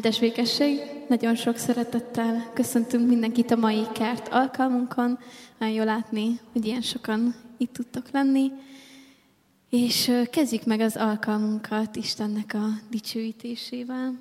Áldás békesség! Nagyon sok szeretettel köszöntünk mindenkit a mai kert alkalmunkon. Nagyon jó látni, hogy ilyen sokan itt tudtok lenni. És kezdjük meg az alkalmunkat Istennek a dicsőítésével.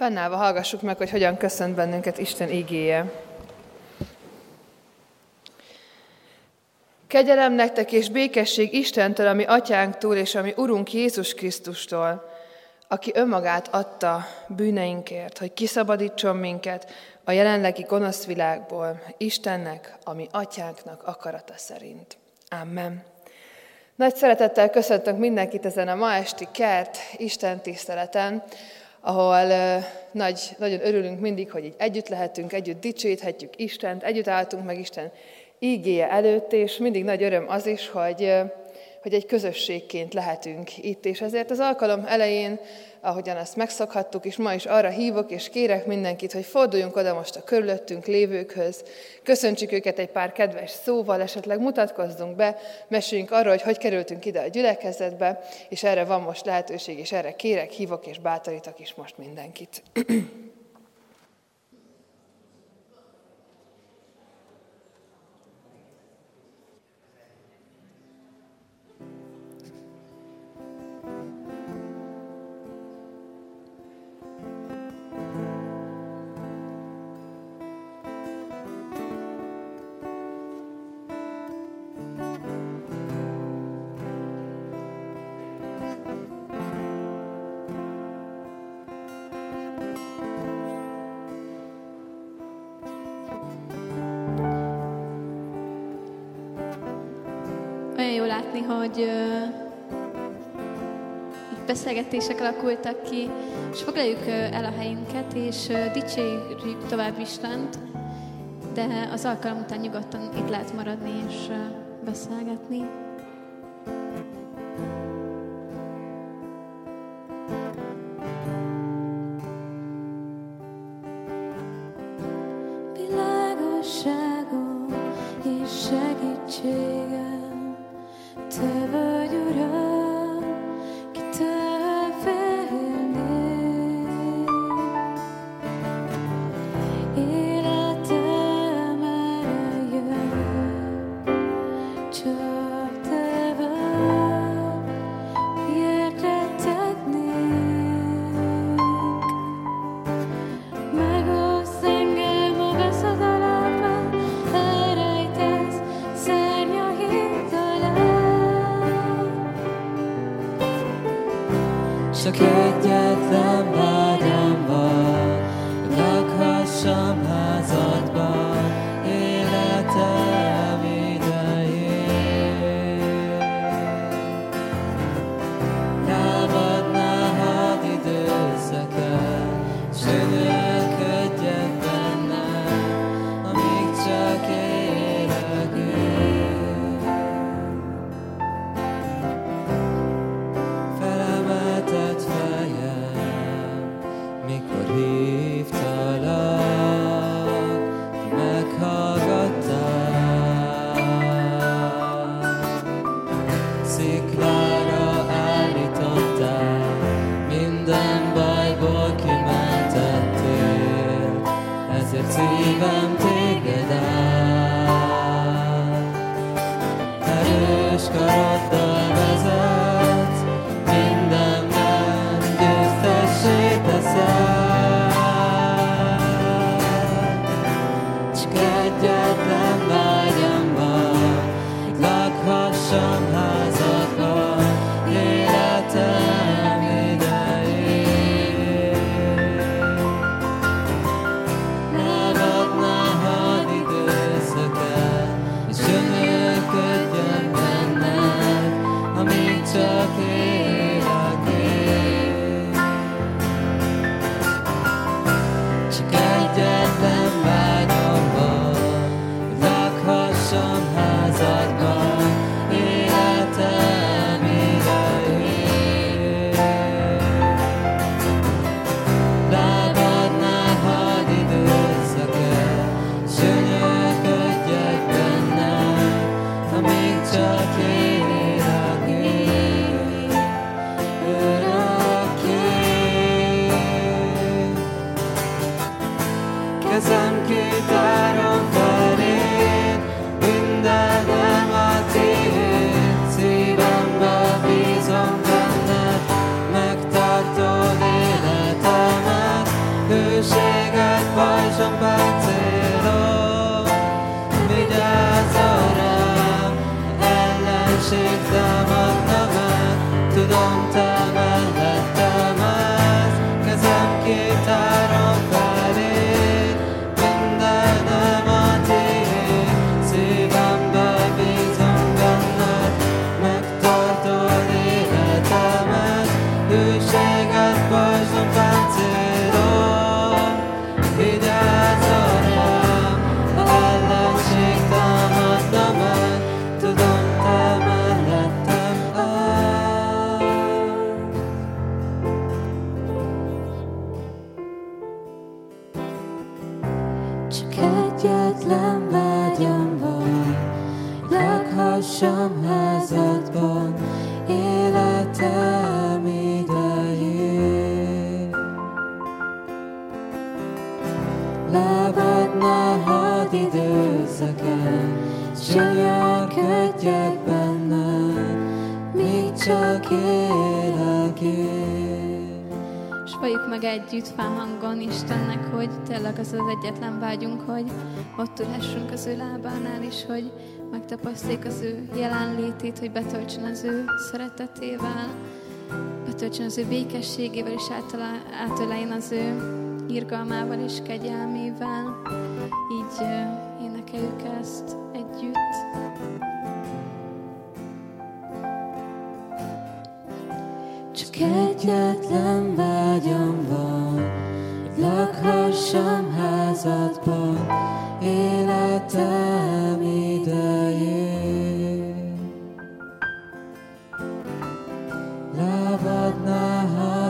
Fennállva hallgassuk meg, hogy hogyan köszönt bennünket Isten igéje. Kegyelem nektek és békesség Istentől, ami atyánktól és ami Urunk Jézus Krisztustól, aki önmagát adta bűneinkért, hogy kiszabadítson minket a jelenlegi gonosz világból, Istennek, ami atyánknak akarata szerint. Amen. Nagy szeretettel köszöntök mindenkit ezen a ma esti kert Isten tiszteleten, ahol nagy, nagyon örülünk mindig, hogy így együtt lehetünk, együtt dicsőíthetjük Istent, együtt álltunk meg Isten ígéje előtt, és mindig nagy öröm az is, hogy, hogy egy közösségként lehetünk itt, és ezért az alkalom elején ahogyan ezt megszokhattuk, és ma is arra hívok, és kérek mindenkit, hogy forduljunk oda most a körülöttünk lévőkhöz, köszöntsük őket egy pár kedves szóval, esetleg mutatkozzunk be, meséljünk arról, hogy hogy kerültünk ide a gyülekezetbe, és erre van most lehetőség, és erre kérek, hívok és bátorítok is most mindenkit. hogy itt beszélgetések alakultak ki, és foglaljuk el a helyünket, és dicsérjük tovább Istent, de az alkalom után nyugodtan itt lehet maradni és beszélgetni. egyetlen vágyam van, lakhassam házadban, életem idején. Lábad ne hadd időszakán, se nyarkodjak bennem, még csak én. meg együtt felhangon Istennek, hogy tényleg az az egyetlen vágyunk, hogy ott ülhessünk az ő lábánál, is, hogy megtapasztjuk az ő jelenlétét, hogy betöltsön az ő szeretetével, betöltsön az ő békességével, és átöleljen az ő irgalmával és kegyelmével. Így énekeljük ezt. Kegyetlen vágyam van, hogy lakhassam házadban, életem idején. Lábadnál had.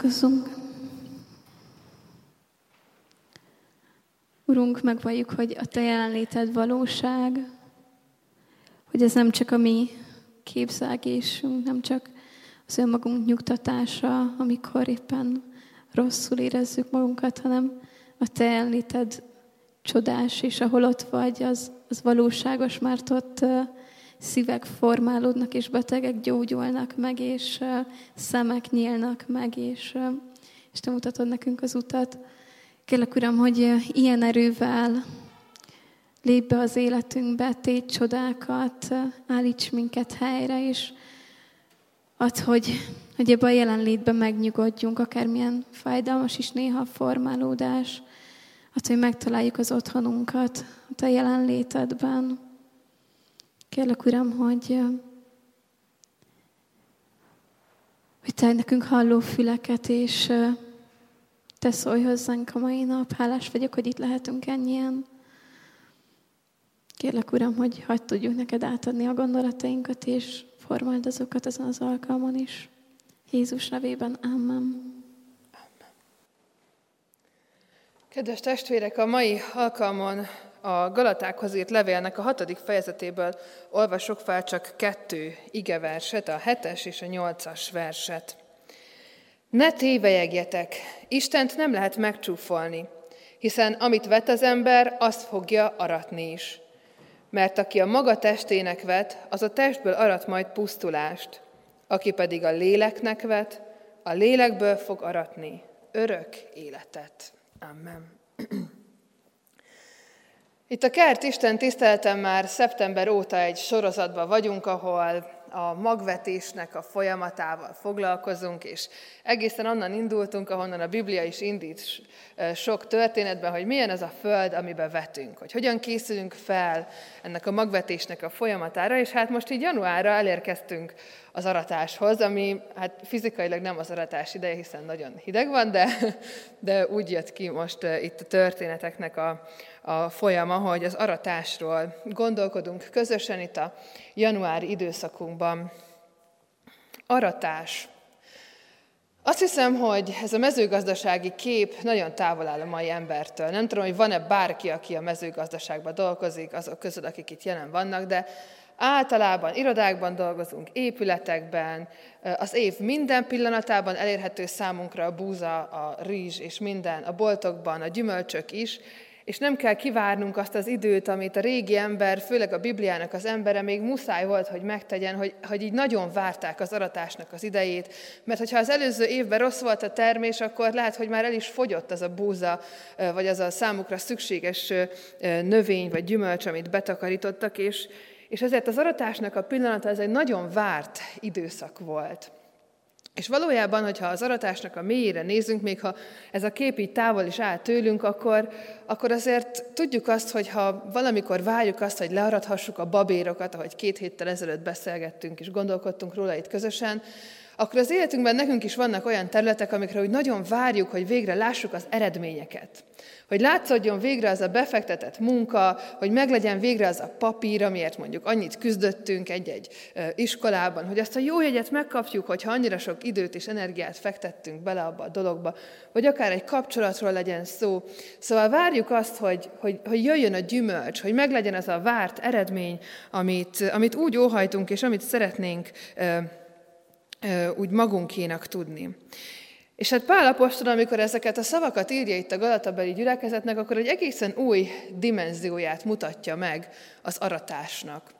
Imádkozzunk. Urunk, megvalljuk, hogy a Te jelenléted valóság, hogy ez nem csak a mi képzelgésünk, nem csak az önmagunk nyugtatása, amikor éppen rosszul érezzük magunkat, hanem a Te jelenléted csodás, és ahol ott vagy, az, az valóságos, mert ott szívek formálódnak, és betegek gyógyulnak meg, és szemek nyílnak meg, és, és Te mutatod nekünk az utat. Kérlek, Uram, hogy ilyen erővel lép be az életünkbe, tégy csodákat, állíts minket helyre, és add, hogy, hogy ebbe a jelenlétben megnyugodjunk, akármilyen fájdalmas is néha a formálódás, add, hogy megtaláljuk az otthonunkat a Te jelenlétedben. Kérlek, Uram, hogy, hogy Te nekünk halló füleket, és Te szólj hozzánk a mai nap. Hálás vagyok, hogy itt lehetünk ennyien. Kérlek, Uram, hogy hagyd tudjuk neked átadni a gondolatainkat, és formáld azokat ezen az alkalmon is. Jézus nevében, Amen. Kedves testvérek, a mai alkalmon a Galatákhoz írt levélnek a hatodik fejezetéből olvasok fel csak kettő igeverset, a hetes és a nyolcas verset. Ne tévejegjetek, Istent nem lehet megcsúfolni, hiszen amit vet az ember, azt fogja aratni is. Mert aki a maga testének vet, az a testből arat majd pusztulást, aki pedig a léleknek vet, a lélekből fog aratni örök életet. Amen. Itt a Kert Isten tiszteltem már szeptember óta egy sorozatban vagyunk, ahol a magvetésnek a folyamatával foglalkozunk, és egészen onnan indultunk, ahonnan a Biblia is indít sok történetben, hogy milyen ez a föld, amiben vetünk, hogy hogyan készülünk fel ennek a magvetésnek a folyamatára, és hát most így januárra elérkeztünk az aratáshoz, ami hát fizikailag nem az aratás ideje, hiszen nagyon hideg van, de, de úgy jött ki most itt a történeteknek a, a folyama, hogy az aratásról gondolkodunk közösen itt a januári időszakunkban. Aratás. Azt hiszem, hogy ez a mezőgazdasági kép nagyon távol áll a mai embertől. Nem tudom, hogy van-e bárki, aki a mezőgazdaságban dolgozik, azok közül, akik itt jelen vannak, de Általában irodákban dolgozunk, épületekben, az év minden pillanatában elérhető számunkra a búza, a rizs és minden, a boltokban, a gyümölcsök is, és nem kell kivárnunk azt az időt, amit a régi ember, főleg a Bibliának az embere még muszáj volt, hogy megtegyen, hogy, hogy így nagyon várták az aratásnak az idejét, mert hogyha az előző évben rossz volt a termés, akkor lehet, hogy már el is fogyott az a búza, vagy az a számukra szükséges növény vagy gyümölcs, amit betakarítottak, és, és ezért az aratásnak a pillanata ez egy nagyon várt időszak volt. És valójában, hogyha az aratásnak a mélyére nézünk, még ha ez a kép így távol is áll tőlünk, akkor, akkor azért tudjuk azt, hogy ha valamikor várjuk azt, hogy learathassuk a babérokat, ahogy két héttel ezelőtt beszélgettünk és gondolkodtunk róla itt közösen, akkor az életünkben nekünk is vannak olyan területek, amikre úgy nagyon várjuk, hogy végre lássuk az eredményeket. Hogy látszódjon végre az a befektetett munka, hogy meglegyen végre az a papír, amiért mondjuk annyit küzdöttünk egy-egy iskolában, hogy azt a jó jegyet megkapjuk, hogyha annyira sok időt és energiát fektettünk bele abba a dologba, vagy akár egy kapcsolatról legyen szó. Szóval várjuk azt, hogy, hogy, hogy jöjjön a gyümölcs, hogy meglegyen az a várt eredmény, amit, amit úgy óhajtunk, és amit szeretnénk úgy magunkénak tudni. És hát Pál apostol, amikor ezeket a szavakat írja itt a Galatabeli gyülekezetnek, akkor egy egészen új dimenzióját mutatja meg az aratásnak.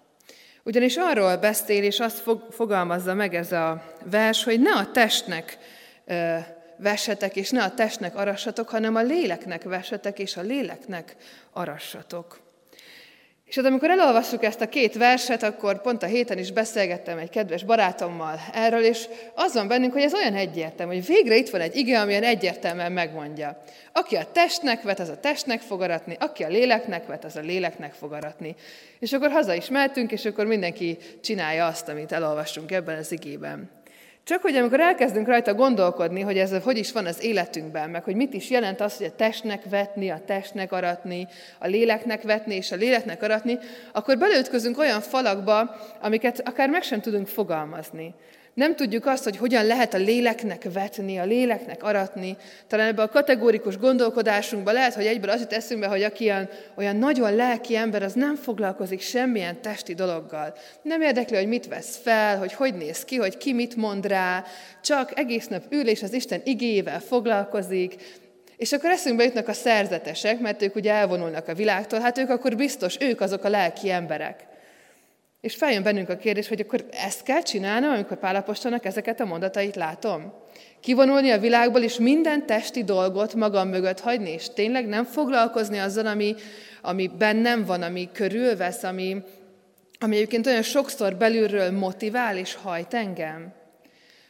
Ugyanis arról beszél, és azt fog, fogalmazza meg ez a vers, hogy ne a testnek ö, és ne a testnek arassatok, hanem a léleknek vessetek, és a léleknek arassatok. És hát amikor elolvassuk ezt a két verset, akkor pont a héten is beszélgettem egy kedves barátommal erről, és az van bennünk, hogy ez olyan egyértelmű, hogy végre itt van egy ige, amilyen egyértelműen megmondja. Aki a testnek vet, az a testnek fog aratni, aki a léleknek vet, az a léleknek fog aratni. És akkor haza is mehetünk, és akkor mindenki csinálja azt, amit elolvastunk ebben az igében. Csak hogy amikor elkezdünk rajta gondolkodni, hogy ez hogy is van az életünkben, meg hogy mit is jelent az, hogy a testnek vetni, a testnek aratni, a léleknek vetni és a léleknek aratni, akkor belőtközünk olyan falakba, amiket akár meg sem tudunk fogalmazni. Nem tudjuk azt, hogy hogyan lehet a léleknek vetni, a léleknek aratni. Talán ebben a kategórikus gondolkodásunkban lehet, hogy egyből az jut eszünkbe, hogy aki olyan, olyan nagyon lelki ember, az nem foglalkozik semmilyen testi dologgal. Nem érdekli, hogy mit vesz fel, hogy hogy néz ki, hogy ki mit mond rá, csak egész nap ül és az Isten igével foglalkozik, és akkor eszünkbe jutnak a szerzetesek, mert ők ugye elvonulnak a világtól, hát ők akkor biztos, ők azok a lelki emberek. És feljön bennünk a kérdés, hogy akkor ezt kell csinálnom, amikor Pálapostolnak ezeket a mondatait látom? Kivonulni a világból, és minden testi dolgot magam mögött hagyni, és tényleg nem foglalkozni azzal, ami, ami bennem van, ami körülvesz, ami, ami egyébként olyan sokszor belülről motivál és hajt engem.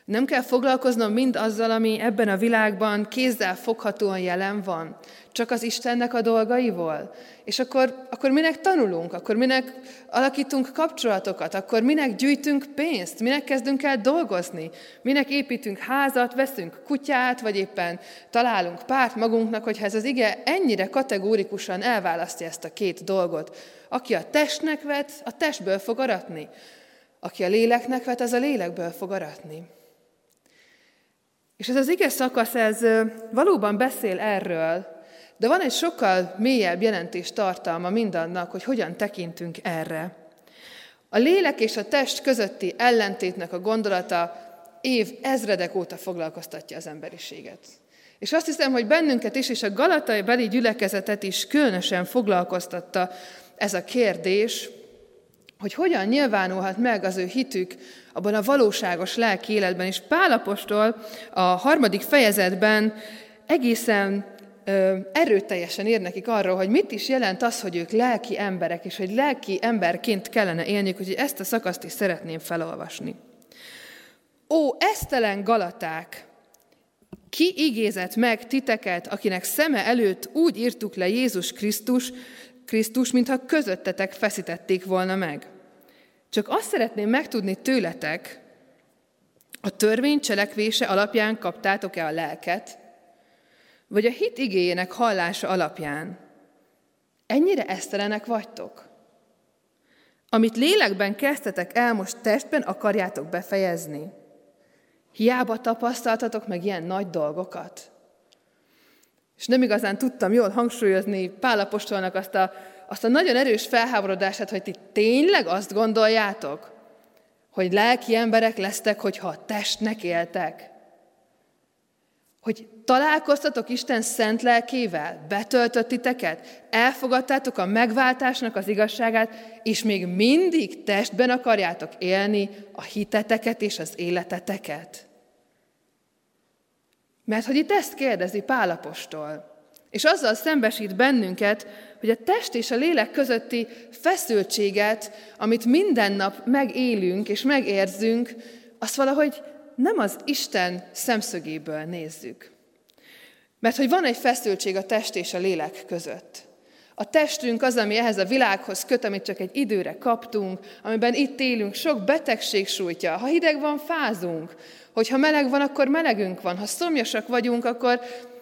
Nem kell foglalkoznom mind azzal, ami ebben a világban kézzel foghatóan jelen van, csak az Istennek a dolgaival. És akkor, akkor minek tanulunk, akkor minek alakítunk kapcsolatokat, akkor minek gyűjtünk pénzt, minek kezdünk el dolgozni, minek építünk házat, veszünk kutyát, vagy éppen találunk párt magunknak, hogyha ez az ige ennyire kategórikusan elválasztja ezt a két dolgot. Aki a testnek vet, a testből fog aratni. Aki a léleknek vet, az a lélekből fog aratni. És ez az ige szakasz, ez valóban beszél erről, De van egy sokkal mélyebb jelentés tartalma mindannak, hogy hogyan tekintünk erre. A lélek és a test közötti ellentétnek a gondolata év ezredek óta foglalkoztatja az emberiséget. És azt hiszem, hogy bennünket is, és a galatai beli gyülekezetet is különösen foglalkoztatta ez a kérdés, hogy hogyan nyilvánulhat meg az ő hitük abban a valóságos lelki életben. És Pálapostól a harmadik fejezetben egészen erőteljesen ér nekik arról, hogy mit is jelent az, hogy ők lelki emberek, és hogy lelki emberként kellene élniük, úgyhogy ezt a szakaszt is szeretném felolvasni. Ó, esztelen Galaták! Ki igézett meg titeket, akinek szeme előtt úgy írtuk le Jézus Krisztus, Krisztus, mintha közöttetek feszítették volna meg. Csak azt szeretném megtudni tőletek, a törvény cselekvése alapján kaptátok-e a lelket, vagy a hit igéjének hallása alapján? Ennyire esztelenek vagytok? Amit lélekben kezdtetek el, most testben akarjátok befejezni? Hiába tapasztaltatok meg ilyen nagy dolgokat? És nem igazán tudtam jól hangsúlyozni Pálapostolnak azt a, azt a nagyon erős felháborodását, hogy ti tényleg azt gondoljátok, hogy lelki emberek lesztek, hogyha a testnek éltek. Hogy találkoztatok Isten szent lelkével, betöltött elfogadtátok a megváltásnak az igazságát, és még mindig testben akarjátok élni a hiteteket és az életeteket. Mert hogy itt ezt kérdezi Pálapostól, és azzal szembesít bennünket, hogy a test és a lélek közötti feszültséget, amit minden nap megélünk és megérzünk, azt valahogy nem az Isten szemszögéből nézzük. Mert hogy van egy feszültség a test és a lélek között. A testünk az, ami ehhez a világhoz köt, amit csak egy időre kaptunk, amiben itt élünk, sok betegség sújtja. Ha hideg van, fázunk. Hogyha meleg van, akkor melegünk van. Ha szomjasak vagyunk, akkor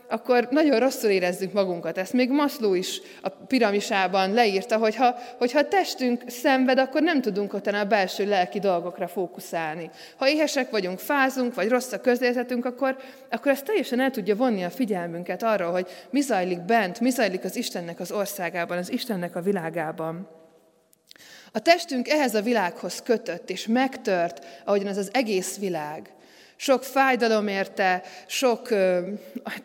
akkor nagyon rosszul érezzük magunkat. Ezt még Maszló is a piramisában leírta, hogy ha, hogyha a testünk szenved, akkor nem tudunk utána a belső lelki dolgokra fókuszálni. Ha éhesek vagyunk, fázunk, vagy rossz a közérzetünk, akkor, akkor ez teljesen el tudja vonni a figyelmünket arra, hogy mi zajlik bent, mi zajlik az Istennek az országában, az Istennek a világában. A testünk ehhez a világhoz kötött és megtört, ahogyan az az egész világ. Sok fájdalom érte, sok ö,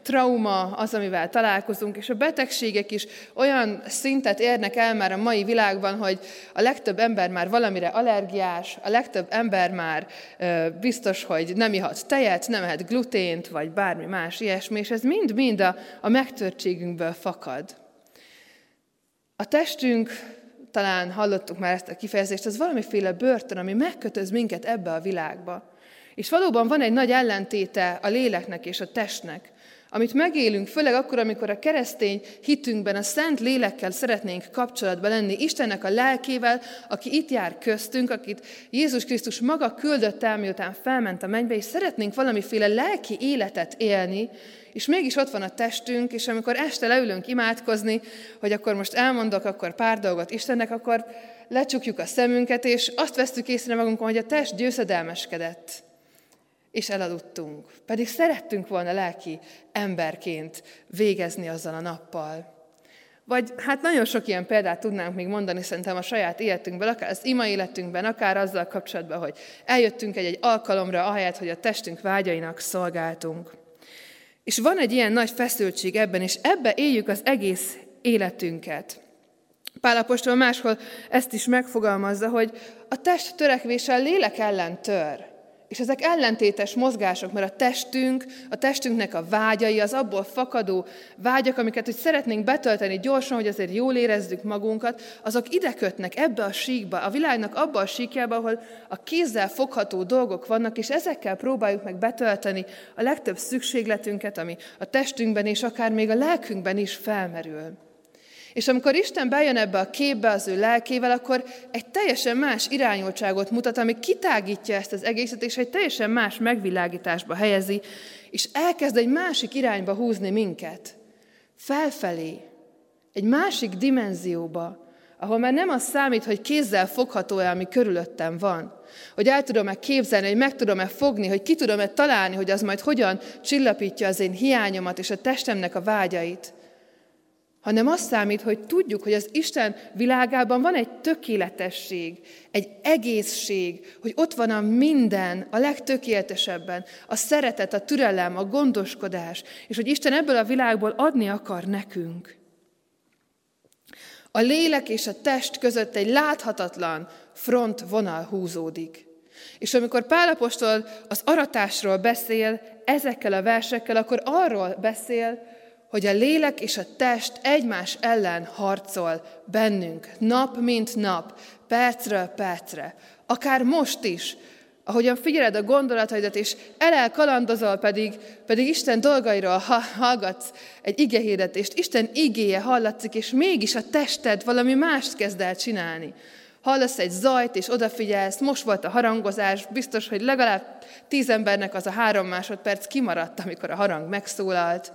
trauma az, amivel találkozunk, és a betegségek is olyan szintet érnek el már a mai világban, hogy a legtöbb ember már valamire allergiás, a legtöbb ember már ö, biztos, hogy nem ihat tejet, nem ehet glutént, vagy bármi más ilyesmi, és ez mind-mind a, a megtörtségünkből fakad. A testünk, talán hallottuk már ezt a kifejezést, az valamiféle börtön, ami megkötöz minket ebbe a világba. És valóban van egy nagy ellentéte a léleknek és a testnek, amit megélünk, főleg akkor, amikor a keresztény hitünkben a szent lélekkel szeretnénk kapcsolatban lenni, Istennek a lelkével, aki itt jár köztünk, akit Jézus Krisztus maga küldött el, miután felment a mennybe, és szeretnénk valamiféle lelki életet élni, és mégis ott van a testünk, és amikor este leülünk imádkozni, hogy akkor most elmondok akkor pár dolgot Istennek, akkor lecsukjuk a szemünket, és azt vesztük észre magunkon, hogy a test győzedelmeskedett és elaludtunk. Pedig szerettünk volna lelki emberként végezni azzal a nappal. Vagy hát nagyon sok ilyen példát tudnánk még mondani szerintem a saját életünkben, akár az ima életünkben, akár azzal kapcsolatban, hogy eljöttünk egy-egy alkalomra, ahelyett, hogy a testünk vágyainak szolgáltunk. És van egy ilyen nagy feszültség ebben, és ebbe éljük az egész életünket. Pálapostól máshol ezt is megfogalmazza, hogy a test törekvése a lélek ellen tör. És ezek ellentétes mozgások, mert a testünk, a testünknek a vágyai, az abból fakadó vágyak, amiket hogy szeretnénk betölteni gyorsan, hogy azért jól érezzük magunkat, azok ide kötnek ebbe a síkba, a világnak abba a síkjába, ahol a kézzel fogható dolgok vannak, és ezekkel próbáljuk meg betölteni a legtöbb szükségletünket, ami a testünkben és akár még a lelkünkben is felmerül. És amikor Isten bejön ebbe a képbe az ő lelkével, akkor egy teljesen más irányultságot mutat, ami kitágítja ezt az egészet, és egy teljesen más megvilágításba helyezi, és elkezd egy másik irányba húzni minket. Felfelé, egy másik dimenzióba, ahol már nem az számít, hogy kézzel fogható-e, ami körülöttem van, hogy el tudom-e képzelni, hogy meg tudom-e fogni, hogy ki tudom-e találni, hogy az majd hogyan csillapítja az én hiányomat és a testemnek a vágyait, hanem az számít, hogy tudjuk, hogy az Isten világában van egy tökéletesség, egy egészség, hogy ott van a minden, a legtökéletesebben, a szeretet, a türelem, a gondoskodás, és hogy Isten ebből a világból adni akar nekünk. A lélek és a test között egy láthatatlan frontvonal húzódik. És amikor Pálapostól az aratásról beszél ezekkel a versekkel, akkor arról beszél, hogy a lélek és a test egymás ellen harcol bennünk, nap mint nap, percről percre. Akár most is, ahogyan figyeled a gondolataidat, és elel kalandozol, pedig, pedig Isten dolgairól hallgatsz egy igehirdetést, Isten igéje hallatszik, és mégis a tested valami mást kezd el csinálni. Hallasz egy zajt, és odafigyelsz, most volt a harangozás, biztos, hogy legalább tíz embernek az a három másodperc kimaradt, amikor a harang megszólalt.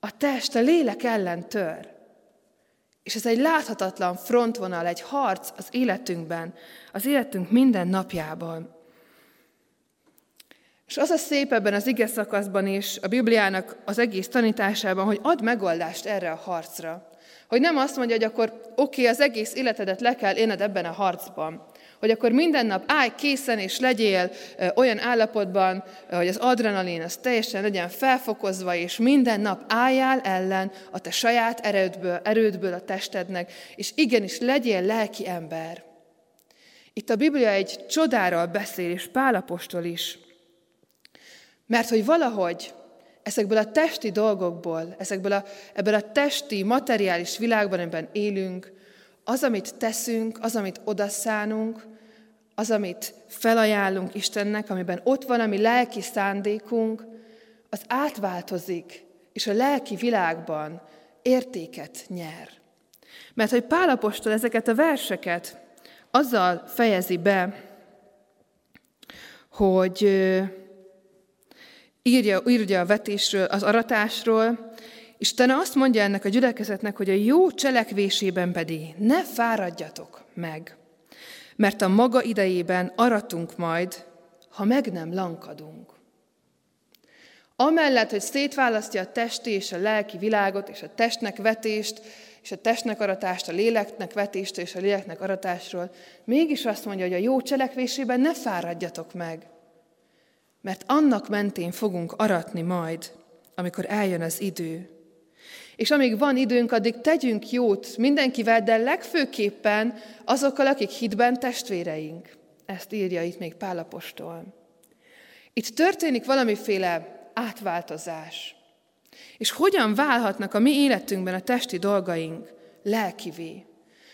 A test, a lélek ellen tör. És ez egy láthatatlan frontvonal, egy harc az életünkben, az életünk minden napjában. És az a szép ebben az ige szakaszban is, a Bibliának az egész tanításában, hogy ad megoldást erre a harcra. Hogy nem azt mondja, hogy akkor oké, okay, az egész életedet le kell élned ebben a harcban. Hogy akkor minden nap állj készen, és legyél olyan állapotban, hogy az adrenalin az teljesen legyen felfokozva, és minden nap álljál ellen a te saját erődből, erődből a testednek, és igenis legyél lelki ember. Itt a Biblia egy csodáról beszél, és Pálapostól is. Mert hogy valahogy ezekből a testi dolgokból, ezekből a, ebből a testi, materiális világban, amiben élünk, az, amit teszünk, az, amit odaszánunk, az, amit felajánlunk Istennek, amiben ott van a mi lelki szándékunk, az átváltozik, és a lelki világban értéket nyer. Mert hogy Pálapostól ezeket a verseket azzal fejezi be, hogy írja, írja a vetésről, az aratásról, Isten azt mondja ennek a gyülekezetnek, hogy a jó cselekvésében pedig ne fáradjatok meg, mert a maga idejében aratunk majd, ha meg nem lankadunk. Amellett, hogy szétválasztja a testi és a lelki világot, és a testnek vetést, és a testnek aratást, a léleknek vetést és a léleknek aratásról, mégis azt mondja, hogy a jó cselekvésében ne fáradjatok meg, mert annak mentén fogunk aratni majd, amikor eljön az idő. És amíg van időnk, addig tegyünk jót mindenkivel, de legfőképpen azokkal, akik hitben testvéreink. Ezt írja itt még Pálapostól. Itt történik valamiféle átváltozás. És hogyan válhatnak a mi életünkben a testi dolgaink lelkivé?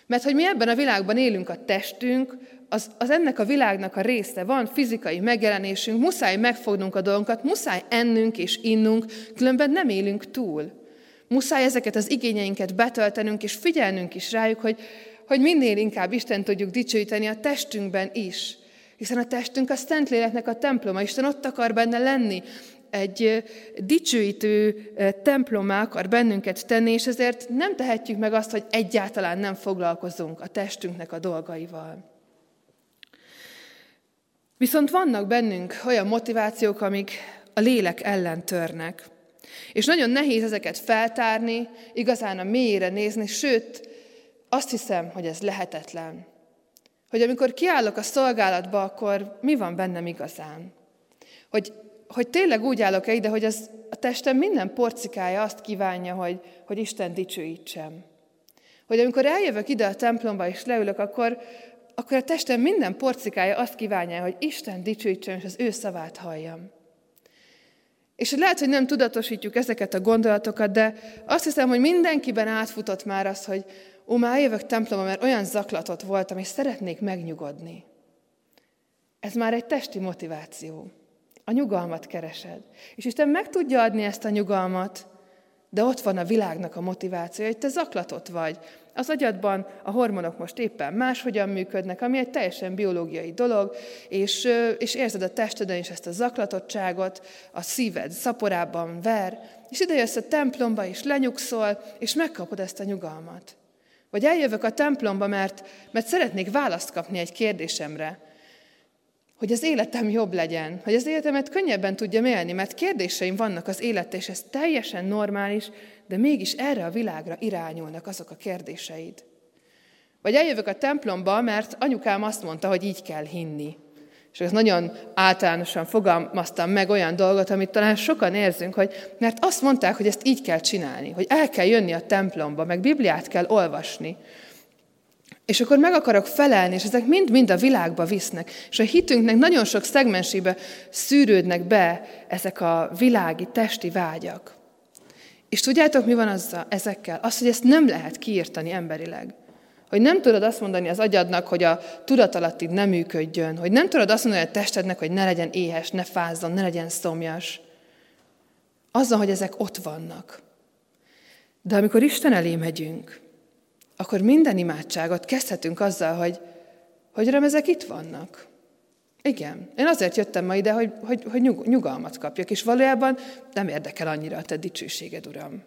Mert hogy mi ebben a világban élünk, a testünk, az, az ennek a világnak a része. Van fizikai megjelenésünk, muszáj megfognunk a dolgokat, muszáj ennünk és innunk, különben nem élünk túl. Muszáj ezeket az igényeinket betöltenünk, és figyelnünk is rájuk, hogy, hogy minél inkább Isten tudjuk dicsőíteni a testünkben is. Hiszen a testünk a Szentléleknek a temploma, Isten ott akar benne lenni, egy dicsőítő templomá akar bennünket tenni, és ezért nem tehetjük meg azt, hogy egyáltalán nem foglalkozunk a testünknek a dolgaival. Viszont vannak bennünk olyan motivációk, amik a lélek ellen törnek. És nagyon nehéz ezeket feltárni, igazán a mélyére nézni, sőt, azt hiszem, hogy ez lehetetlen. Hogy amikor kiállok a szolgálatba, akkor mi van bennem igazán? Hogy hogy tényleg úgy állok-e ide, hogy az, a testem minden porcikája azt kívánja, hogy, hogy Isten dicsőítsem. Hogy amikor eljövök ide a templomba és leülök, akkor, akkor a testem minden porcikája azt kívánja, hogy Isten dicsőítsem, és az ő szavát halljam. És lehet, hogy nem tudatosítjuk ezeket a gondolatokat, de azt hiszem, hogy mindenkiben átfutott már az, hogy ó, már jövök templomba, mert olyan zaklatott voltam, és szeretnék megnyugodni. Ez már egy testi motiváció. A nyugalmat keresed. És Isten meg tudja adni ezt a nyugalmat, de ott van a világnak a motivációja, hogy te zaklatott vagy. Az agyadban a hormonok most éppen máshogyan működnek, ami egy teljesen biológiai dolog, és, és érzed a testeden is ezt a zaklatottságot, a szíved szaporában ver, és ide jössz a templomba, és lenyugszol, és megkapod ezt a nyugalmat. Vagy eljövök a templomba, mert, mert szeretnék választ kapni egy kérdésemre, hogy az életem jobb legyen, hogy az életemet könnyebben tudjam élni, mert kérdéseim vannak az élettel, és ez teljesen normális, de mégis erre a világra irányulnak azok a kérdéseid. Vagy eljövök a templomba, mert anyukám azt mondta, hogy így kell hinni. És ez nagyon általánosan fogalmaztam meg olyan dolgot, amit talán sokan érzünk, hogy mert azt mondták, hogy ezt így kell csinálni, hogy el kell jönni a templomba, meg Bibliát kell olvasni. És akkor meg akarok felelni, és ezek mind-mind a világba visznek. És a hitünknek nagyon sok szegmensébe szűrődnek be ezek a világi, testi vágyak. És tudjátok, mi van azzal, ezekkel? Az, hogy ezt nem lehet kiírtani emberileg. Hogy nem tudod azt mondani az agyadnak, hogy a tudatalattid nem működjön, hogy nem tudod azt mondani a testednek, hogy ne legyen éhes, ne fázzon, ne legyen szomjas. Azzal, hogy ezek ott vannak. De amikor Isten elé megyünk, akkor minden imádságot kezdhetünk azzal, hogy, hogy Uram, ezek itt vannak. Igen, én azért jöttem ma ide, hogy, hogy, hogy nyug, nyugalmat kapjak, és valójában nem érdekel annyira a te dicsőséged, Uram.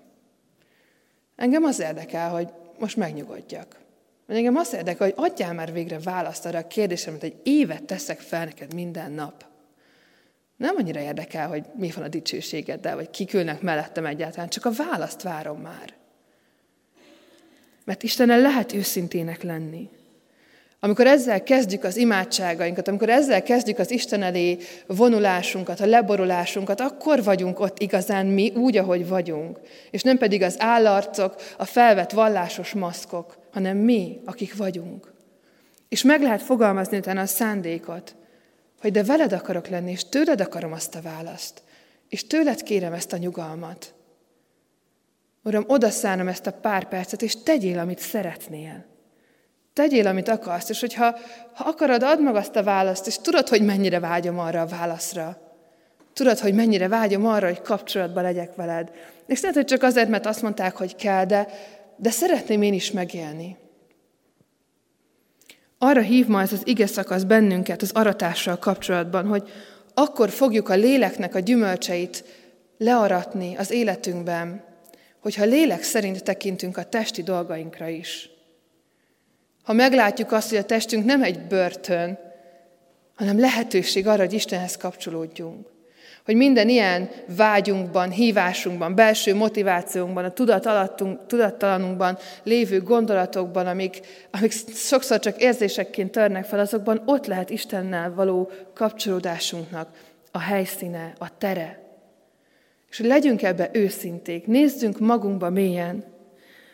Engem az érdekel, hogy most megnyugodjak. Engem azt érdekel, hogy adjál már végre választ arra a kérdésre, hogy egy évet teszek fel neked minden nap. Nem annyira érdekel, hogy mi van a dicsőségeddel, vagy kikülnek mellettem egyáltalán, csak a választ várom már. Mert Istennel lehet őszintének lenni. Amikor ezzel kezdjük az imádságainkat, amikor ezzel kezdjük az Isten elé vonulásunkat, a leborulásunkat, akkor vagyunk ott igazán mi, úgy, ahogy vagyunk. És nem pedig az állarcok, a felvett vallásos maszkok, hanem mi, akik vagyunk. És meg lehet fogalmazni utána a szándékot, hogy de veled akarok lenni, és tőled akarom azt a választ, és tőled kérem ezt a nyugalmat. Uram, odaszánom ezt a pár percet, és tegyél, amit szeretnél. Tegyél, amit akarsz, és hogyha ha akarod, add meg azt a választ, és tudod, hogy mennyire vágyom arra a válaszra. Tudod, hogy mennyire vágyom arra, hogy kapcsolatban legyek veled. És lehet, hogy csak azért, mert azt mondták, hogy kell, de, de szeretném én is megélni. Arra hív ma ez az ige szakasz bennünket az aratással kapcsolatban, hogy akkor fogjuk a léleknek a gyümölcseit learatni az életünkben, hogyha lélek szerint tekintünk a testi dolgainkra is. Ha meglátjuk azt, hogy a testünk nem egy börtön, hanem lehetőség arra, hogy Istenhez kapcsolódjunk. Hogy minden ilyen vágyunkban, hívásunkban, belső motivációnkban, a tudattalanunkban lévő gondolatokban, amik, amik sokszor csak érzésekként törnek fel, azokban ott lehet Istennel való kapcsolódásunknak a helyszíne, a tere. És hogy legyünk ebbe őszinték, nézzünk magunkba mélyen,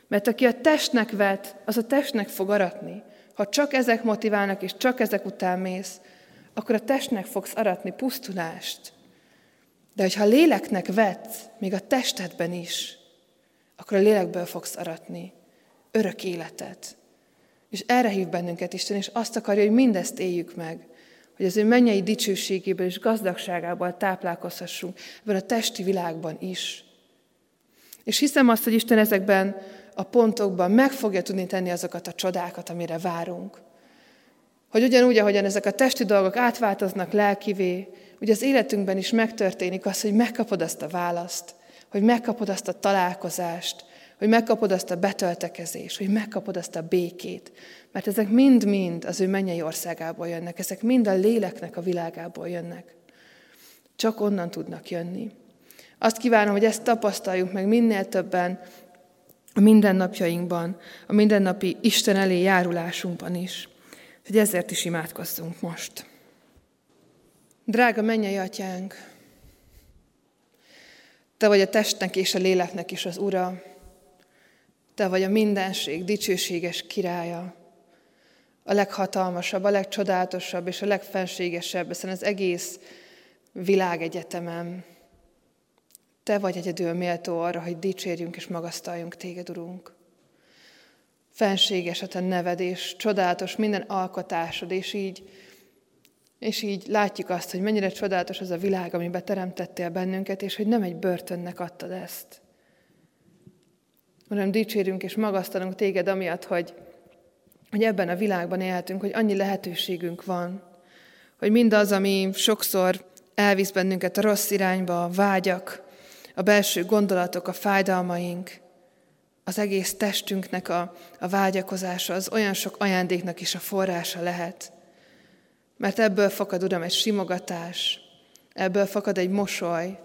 mert aki a testnek vet, az a testnek fog aratni. Ha csak ezek motiválnak, és csak ezek után mész, akkor a testnek fogsz aratni pusztulást. De hogyha a léleknek vetsz, még a testedben is, akkor a lélekből fogsz aratni örök életet. És erre hív bennünket Isten, és azt akarja, hogy mindezt éljük meg, hogy az ő mennyei dicsőségéből és gazdagságából táplálkozhassunk ebben a testi világban is. És hiszem azt, hogy Isten ezekben a pontokban meg fogja tudni tenni azokat a csodákat, amire várunk. Hogy ugyanúgy, ahogyan ezek a testi dolgok átváltoznak lelkivé, hogy az életünkben is megtörténik az, hogy megkapod azt a választ, hogy megkapod azt a találkozást, hogy megkapod azt a betöltekezést, hogy megkapod azt a békét. Mert ezek mind-mind az ő mennyei országából jönnek, ezek mind a léleknek a világából jönnek. Csak onnan tudnak jönni. Azt kívánom, hogy ezt tapasztaljuk meg minél többen a mindennapjainkban, a mindennapi Isten elé járulásunkban is. Hogy ezért is imádkozzunk most. Drága mennyei atyánk, te vagy a testnek és a léleknek is az Ura, te vagy a mindenség dicsőséges királya, a leghatalmasabb, a legcsodálatosabb és a legfenségesebb ezen az egész világegyetemen. Te vagy egyedül méltó arra, hogy dicsérjünk és magasztaljunk téged, Urunk. Fenséges a te neved, és csodálatos minden alkotásod, és így, és így látjuk azt, hogy mennyire csodálatos az a világ, amiben teremtettél bennünket, és hogy nem egy börtönnek adtad ezt. Uram, dicsérünk és magasztalunk téged amiatt, hogy, hogy ebben a világban élhetünk, hogy annyi lehetőségünk van, hogy mindaz, ami sokszor elvisz bennünket a rossz irányba, a vágyak, a belső gondolatok, a fájdalmaink, az egész testünknek a, a vágyakozása, az olyan sok ajándéknak is a forrása lehet. Mert ebből fakad, Uram, egy simogatás, ebből fakad egy mosoly,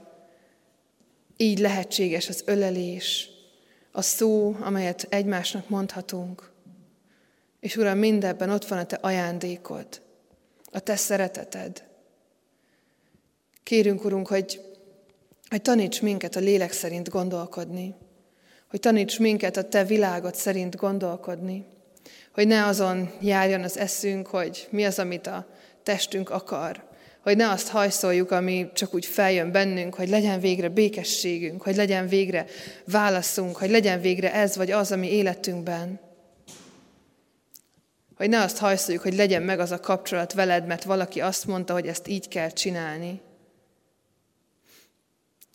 így lehetséges az ölelés, a szó, amelyet egymásnak mondhatunk. És Uram, mindebben ott van a Te ajándékod, a Te szereteted. Kérünk, Urunk, hogy, hogy taníts minket a lélek szerint gondolkodni, hogy taníts minket a Te világot szerint gondolkodni, hogy ne azon járjon az eszünk, hogy mi az, amit a testünk akar, hogy ne azt hajszoljuk, ami csak úgy feljön bennünk, hogy legyen végre békességünk, hogy legyen végre válaszunk, hogy legyen végre ez vagy az, ami életünkben. Hogy ne azt hajszoljuk, hogy legyen meg az a kapcsolat veled, mert valaki azt mondta, hogy ezt így kell csinálni.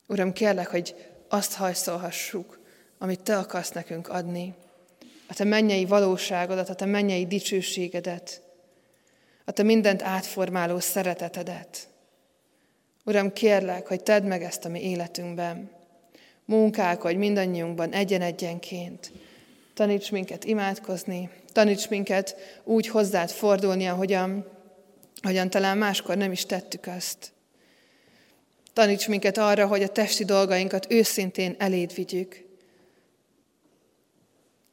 Uram, kérlek, hogy azt hajszolhassuk, amit Te akarsz nekünk adni. A Te mennyei valóságodat, a Te mennyei dicsőségedet, a Te mindent átformáló szeretetedet. Uram, kérlek, hogy tedd meg ezt a mi életünkben. Munkálkodj mindannyiunkban egyen-egyenként. Taníts minket imádkozni, taníts minket úgy hozzád fordulni, ahogyan, ahogyan talán máskor nem is tettük azt. Taníts minket arra, hogy a testi dolgainkat őszintén eléd vigyük.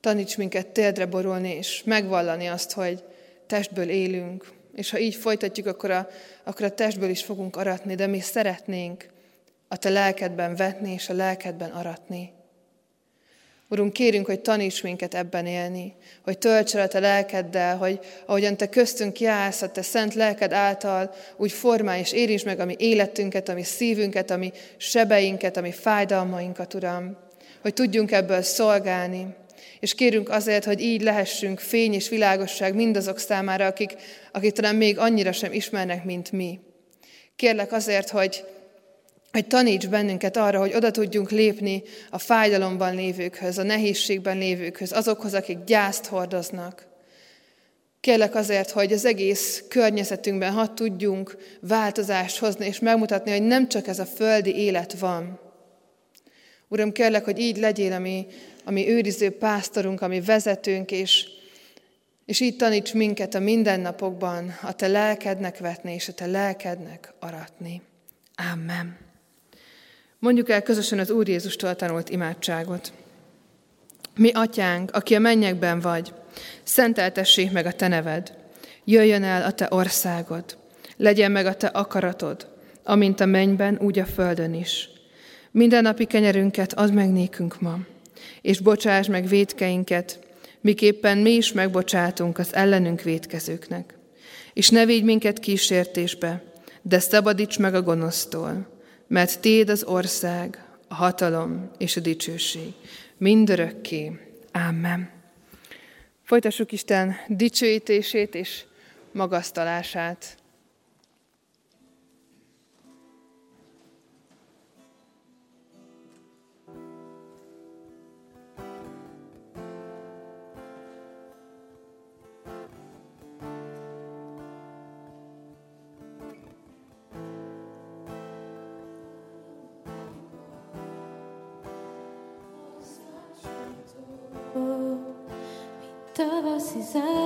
Taníts minket térdre borulni és megvallani azt, hogy testből élünk, és ha így folytatjuk, akkor a, akkor a testből is fogunk aratni, de mi szeretnénk a te lelkedben vetni, és a lelkedben aratni. Urunk, kérünk, hogy taníts minket ebben élni, hogy tölts el a te lelkeddel, hogy ahogyan te köztünk jársz, a te szent lelked által úgy formálj és érints meg a mi életünket, a mi szívünket, a mi sebeinket, a mi fájdalmainkat, Uram, hogy tudjunk ebből szolgálni, és kérünk azért, hogy így lehessünk fény és világosság mindazok számára, akik, akik talán még annyira sem ismernek, mint mi. Kérlek azért, hogy, hogy taníts bennünket arra, hogy oda tudjunk lépni a fájdalomban lévőkhöz, a nehézségben lévőkhöz, azokhoz, akik gyászt hordoznak. Kérlek azért, hogy az egész környezetünkben hadd tudjunk változást hozni, és megmutatni, hogy nem csak ez a földi élet van. Uram, kérlek, hogy így legyél a mi ami őriző pásztorunk, ami vezetőnk, és, és így taníts minket a mindennapokban a te lelkednek vetni, és a te lelkednek aratni. Amen. Mondjuk el közösen az Úr Jézustól tanult imádságot. Mi, atyánk, aki a mennyekben vagy, szenteltessék meg a te neved, jöjjön el a te országod, legyen meg a te akaratod, amint a mennyben, úgy a földön is. Minden napi kenyerünket add meg nékünk ma, és bocsáss meg védkeinket, miképpen mi is megbocsátunk az ellenünk védkezőknek. És ne védj minket kísértésbe, de szabadíts meg a gonosztól, mert Téd az ország, a hatalom és a dicsőség. Mindörökké. Amen. Folytassuk Isten dicsőítését és magasztalását. sun.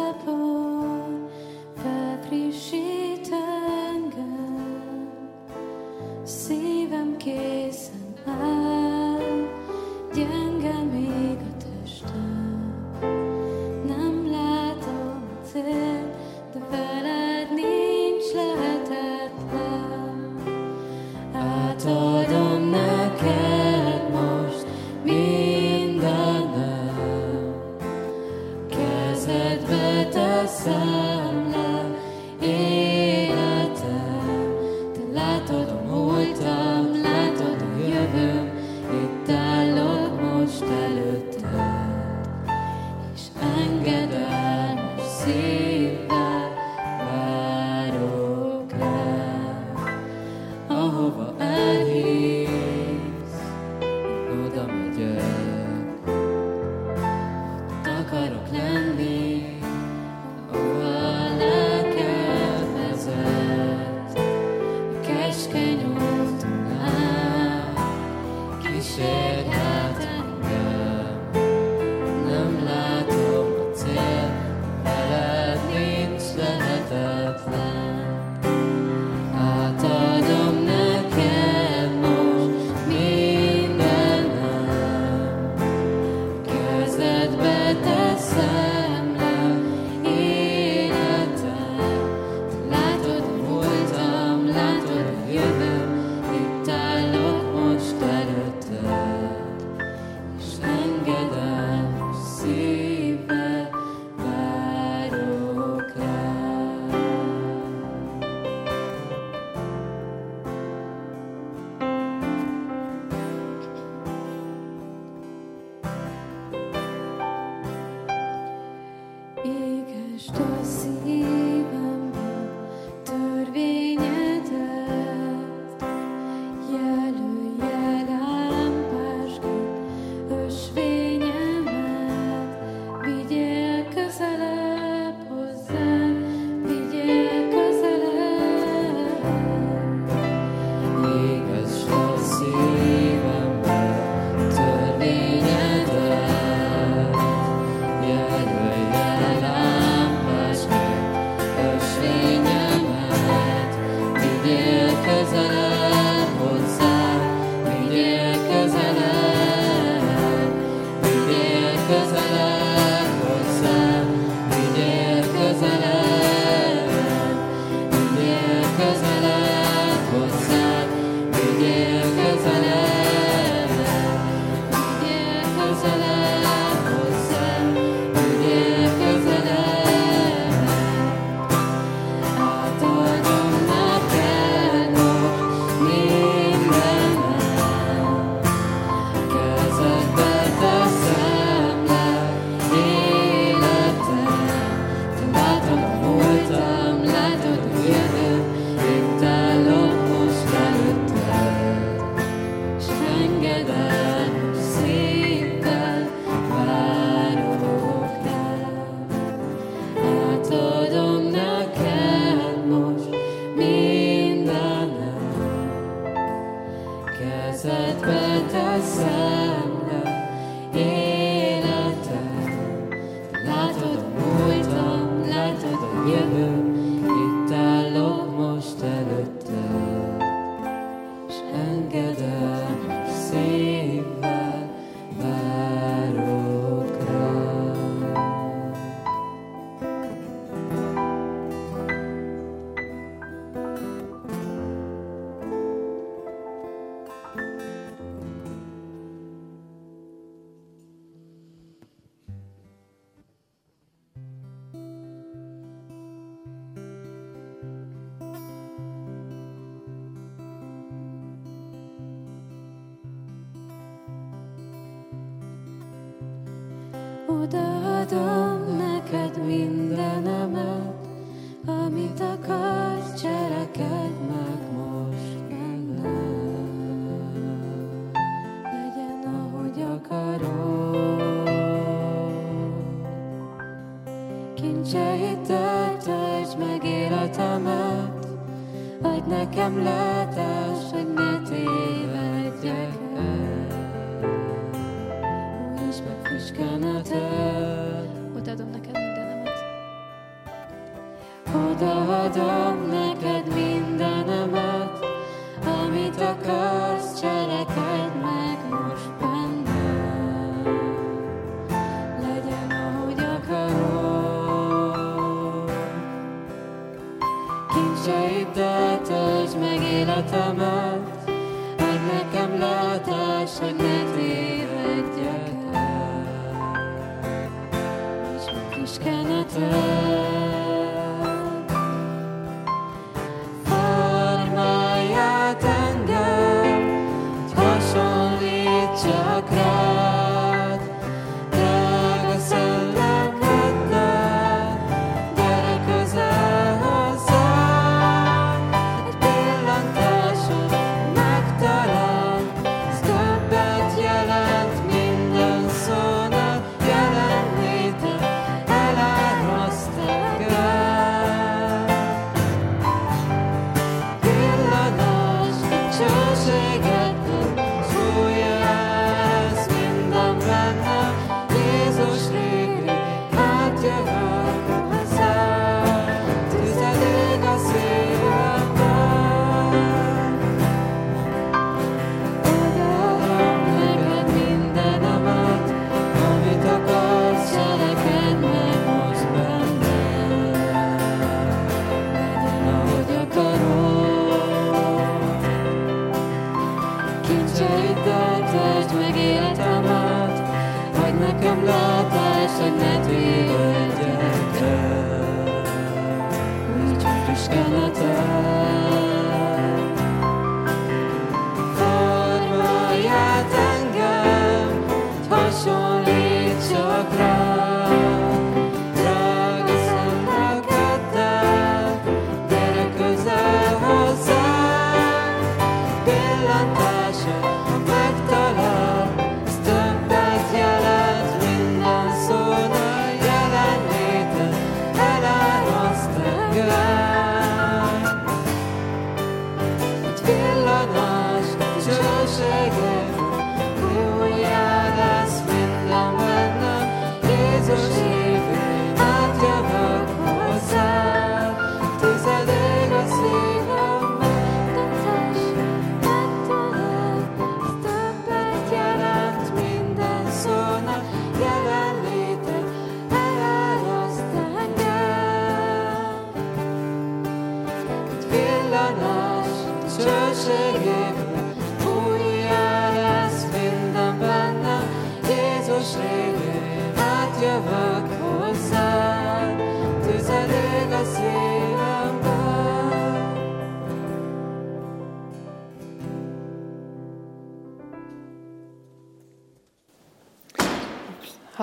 도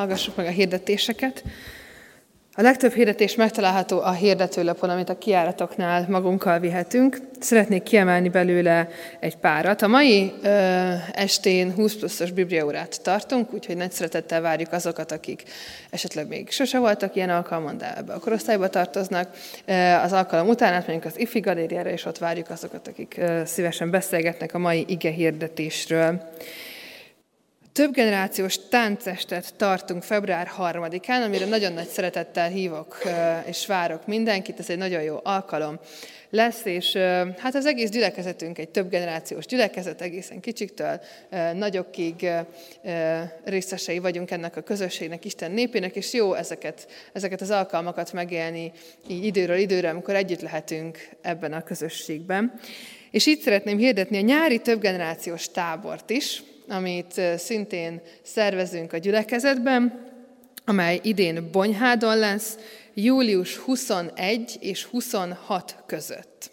hallgassuk meg a hirdetéseket. A legtöbb hirdetés megtalálható a hirdetőlapon, amit a kiáratoknál magunkkal vihetünk. Szeretnék kiemelni belőle egy párat. A mai ö, estén 20 pluszos bibliaórát tartunk, úgyhogy nagy szeretettel várjuk azokat, akik esetleg még sose voltak ilyen alkalmon, de ebbe a korosztályba tartoznak. Az alkalom után átmegyünk az IFI galériára, és ott várjuk azokat, akik szívesen beszélgetnek a mai ige hirdetésről. Több generációs táncestet tartunk február 3-án, amire nagyon nagy szeretettel hívok és várok mindenkit, ez egy nagyon jó alkalom lesz, és hát az egész gyülekezetünk egy több generációs gyülekezet, egészen kicsiktől nagyokig részesei vagyunk ennek a közösségnek, Isten népének, és jó ezeket, ezeket az alkalmakat megélni így időről időre, amikor együtt lehetünk ebben a közösségben. És itt szeretném hirdetni a nyári többgenerációs tábort is, amit szintén szervezünk a gyülekezetben, amely idén Bonyhádon lesz, július 21 és 26 között.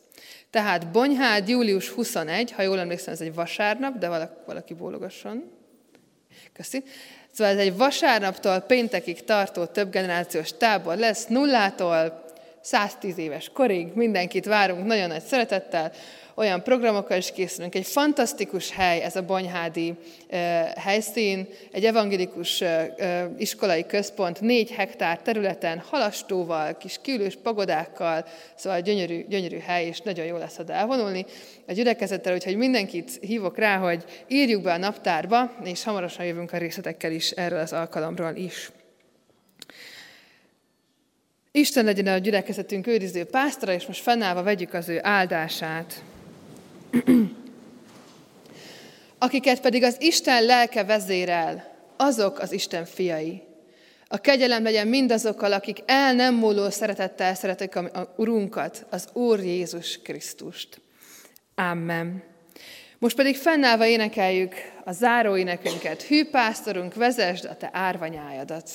Tehát Bonyhád július 21, ha jól emlékszem, ez egy vasárnap, de valaki, valaki bólogasson. Köszi. Szóval ez egy vasárnaptól péntekig tartó több generációs tábor lesz, nullától 110 éves korig, mindenkit várunk nagyon nagy szeretettel, olyan programokkal is készülünk. Egy fantasztikus hely ez a Bonyhádi helyszín, egy evangélikus iskolai központ, négy hektár területen, halastóval, kis kiülős pagodákkal, szóval gyönyörű, gyönyörű hely, és nagyon jó lesz oda elvonulni. A gyülekezettel, úgyhogy mindenkit hívok rá, hogy írjuk be a naptárba, és hamarosan jövünk a részletekkel is erről az alkalomról is. Isten legyen a gyülekezetünk őriző pásztora, és most fennállva vegyük az ő áldását. Akiket pedig az Isten lelke vezérel, azok az Isten fiai. A kegyelem legyen mindazokkal, akik el nem múló szeretettel szeretik a Urunkat, az Úr Jézus Krisztust. Amen. Most pedig fennállva énekeljük a záró énekünket. Hű pásztorunk, vezesd a te árvanyájadat.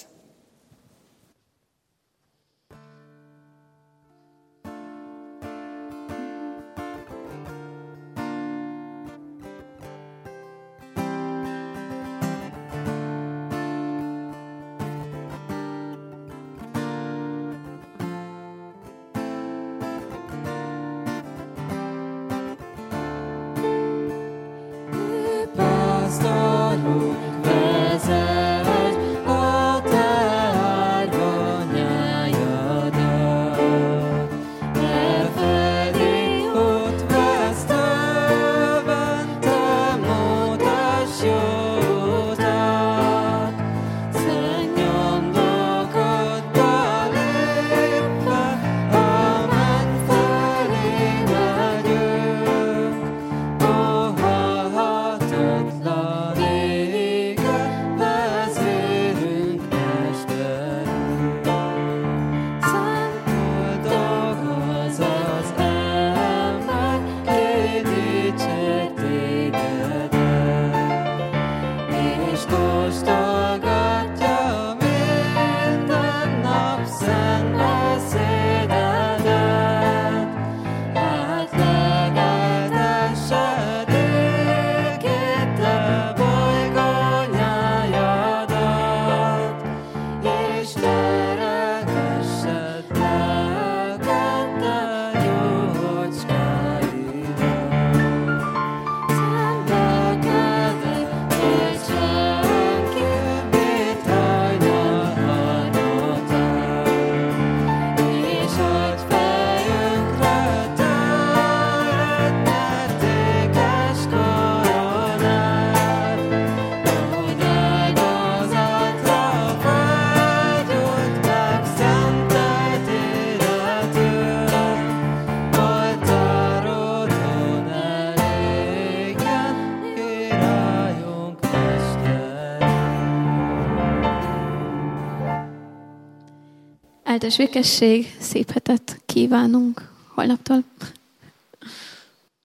Áldás békesség, szép hetet kívánunk holnaptól.